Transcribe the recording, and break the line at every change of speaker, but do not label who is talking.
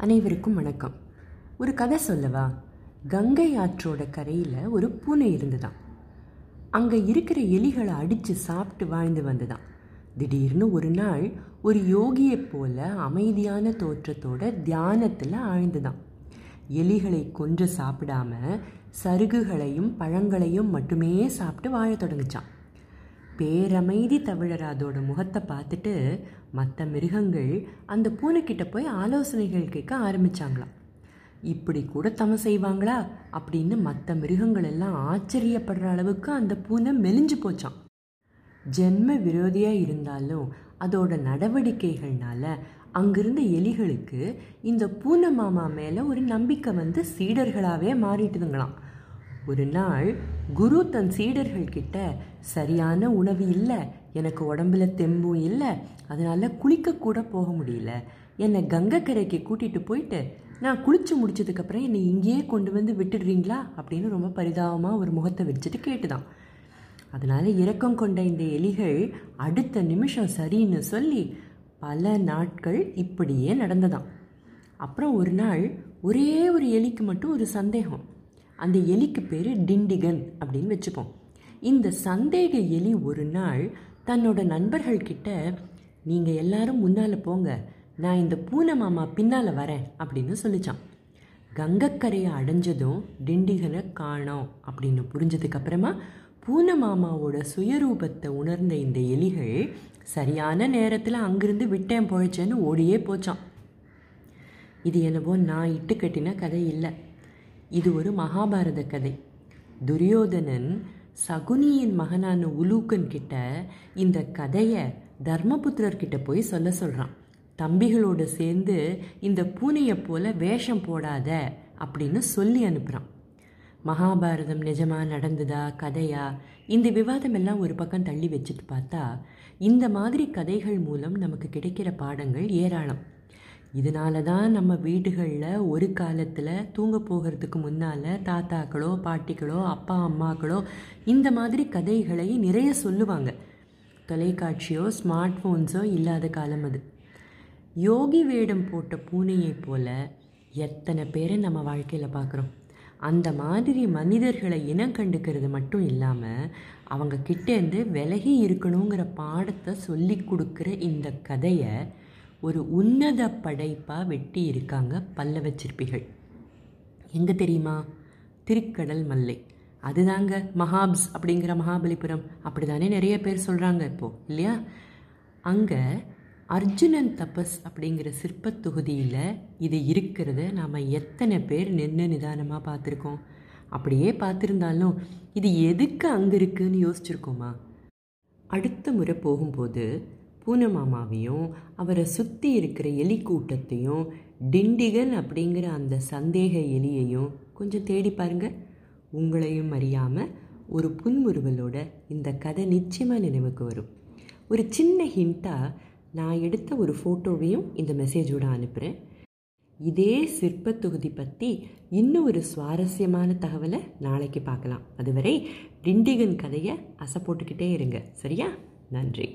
அனைவருக்கும் வணக்கம். ஒரு கதை சொல்லவா? கங்கை ஆற்றோட கரையில் ஒரு பூனை இருந்துதான். அங்கே இருக்கிற எலிகளை அடித்து சாப்பிட்டு வாழ்ந்து வந்துதான். திடீர்னு ஒரு நாள் ஒரு யோகியைப் போல அமைதியான தோற்றத்தோட தியானத்தில் ஆழ்ந்துதான். எலிகளை கொன்று சாப்பிடாம சருகுகளையும் பழங்களையும் மட்டுமே சாப்பிட்டு வாழத் தொடங்குச்சான். பேரமைதி தவிழர் அதோட முகத்தை பார்த்துட்டு மற்ற மிருகங்கள் அந்த பூனைக்கிட்ட போய் ஆலோசனைகள் கேட்க ஆரம்பித்தாங்களாம் இப்படி கூட தம செய்வாங்களா? அப்படின்னு மற்ற மிருகங்கள் எல்லாம் ஆச்சரியப்படுற அளவுக்கு அந்த பூனை மெலிஞ்சு போச்சான் ஜென்ம விரோதியாக இருந்தாலும் அதோட நடவடிக்கைகள்னால அங்கிருந்த எலிகளுக்கு இந்த பூனை மாமா மேலே ஒரு நம்பிக்கை வந்து சீடர்களாகவே மாறிட்டுதுங்களாம். ஒரு நாள் குரு தன் சீடர்கள் கிட்ட சரியான உணவு இல்லை எனக்கு உடம்புல தெம்பும் இல்லை அதனால குளிக்கக்கூட போக முடியல. என்னை கங்கக்கரைக்கு கூட்டிகிட்டு போயிட்டு நான் குளிச்சு முடிச்சதுக்கப்புறம் என்னை இங்கேயே கொண்டு வந்து விட்டுடுறீங்களா? அப்படின்னு ரொம்ப பரிதாபமாக ஒரு முகத்தை வச்சுட்டு கேட்டுதான். அதனால் இரக்கம் கொண்ட இந்த எலிகள் அடுத்த நிமிஷம் சரின்னு சொல்லி பல நாட்கள் இப்படியே நடந்ததாம். அப்புறம் ஒரு நாள் ஒரே ஒரு எலிக்கு மட்டும் ஒரு சந்தேகம். அந்த எலிக்கு பேர் டிண்டிகன் அப்படின்னு வச்சுப்போம். இந்த சந்தேக எலி ஒரு நாள் தன்னோட நண்பர்கள்கிட்ட நீங்கள் எல்லாரும் முன்னால் போங்க நான் இந்த பூனை மாமா பின்னால் வரேன் அப்படின்னு சொல்லிச்சான். கங்கக்கரையை அடைஞ்சதும் டிண்டிகனை காணோம் அப்படின்னு புரிஞ்சதுக்கப்புறமா பூனை மாமாவோட சுயரூபத்தை உணர்ந்த இந்த எலிகள் சரியான நேரத்தில் அங்கிருந்து விட்டேன் போயிச்சேன்னு ஓடியே போச்சான் இது என்னவோ நான் இட்டு கட்டின கதை இல்லை. இது ஒரு மகாபாரத கதை. துரியோதனன் சகுனியின் மகனான உலூக்கன் கிட்ட இந்த கதையை தர்மபுத்திரர்கிட்ட போய் சொல்ல சொல்கிறான் தம்பிகளோடு சேர்ந்து இந்த பூனையை போல வேஷம் போடாத அப்படின்னு சொல்லி அனுப்புகிறான் மகாபாரதம் நிஜமாக நடந்ததா கதையா? இந்த விவாதம் எல்லாம் ஒரு பக்கம் தள்ளி வச்சுட்டு பார்த்தா இந்த மாதிரி கதைகள் மூலம் நமக்கு கிடைக்கிற பாடங்கள் ஏராளம். இதனால தான் நம்ம வீடுகளில் ஒரு காலத்தில் தூங்க போகிறதுக்கு முன்னால் தாத்தாக்களோ பாட்டிகளோ அப்பா அம்மாக்களோ இந்த மாதிரி கதைகளை நிறைய சொல்லுவாங்க. தொலைக்காட்சியோ ஸ்மார்ட் ஃபோன்ஸோ இல்லாத காலம் அது. யோகி வேடம் போட்ட பூனையை போல எத்தனை பேரை நம்ம வாழ்க்கையில் பார்க்குறோம் அந்த மாதிரி மனிதர்களை இனம் கண்டுக்கிறது மட்டும் இல்லாமல் அவங்க கிட்டேருந்து விலகி இருக்கணுங்கிற பாடத்தை சொல்லி கொடுக்குற இந்த கதையை ஒரு உன்னத படைப்பாக வெட்டி இருக்காங்க பல்லவ சிற்பிகள் எங்கே தெரியுமா? திருக்கடல் மல்லை. அதுதாங்க மகாப்ஸ் அப்படிங்கிற மகாபலிபுரம். அப்படி தானே நிறைய பேர் சொல்கிறாங்க இப்போது இல்லையா? அங்கே அர்ஜுனன் தபஸ் அப்படிங்கிற சிற்பத் தொகுதியில் இது இருக்கிறத நாம் எத்தனை பேர் நின்று நிதானமாக பார்த்துருக்கோம். அப்படியே பார்த்துருந்தாலும் இது எதுக்கு அங்கே இருக்குதுன்னு யோசிச்சிருக்கோமா? அடுத்த முறை போகும்போது பூனை மாமாவையும் அவரை சுற்றி இருக்கிற எலி கூட்டத்தையும் டிண்டிகன் அப்படிங்கிற அந்த சந்தேக எலியையும் கொஞ்சம் தேடி பாருங்கள் உங்களையும் அறியாமல் ஒரு புன்முறுவலோட இந்த கதை நிச்சயமாக நினைவுக்கு வரும். ஒரு சின்ன ஹிண்ட்டாக நான் எடுத்த ஒரு ஃபோட்டோவையும் இந்த மெசேஜோடு அனுப்புகிறேன் இதே சிற்ப தொகுதி பற்றி இன்னும் ஒரு சுவாரஸ்யமான தகவலை நாளைக்கு பார்க்கலாம். அதுவரை டிண்டிகன் கதையை அசை போட்டுக்கிட்டே இருங்க. சரியா? நன்றி.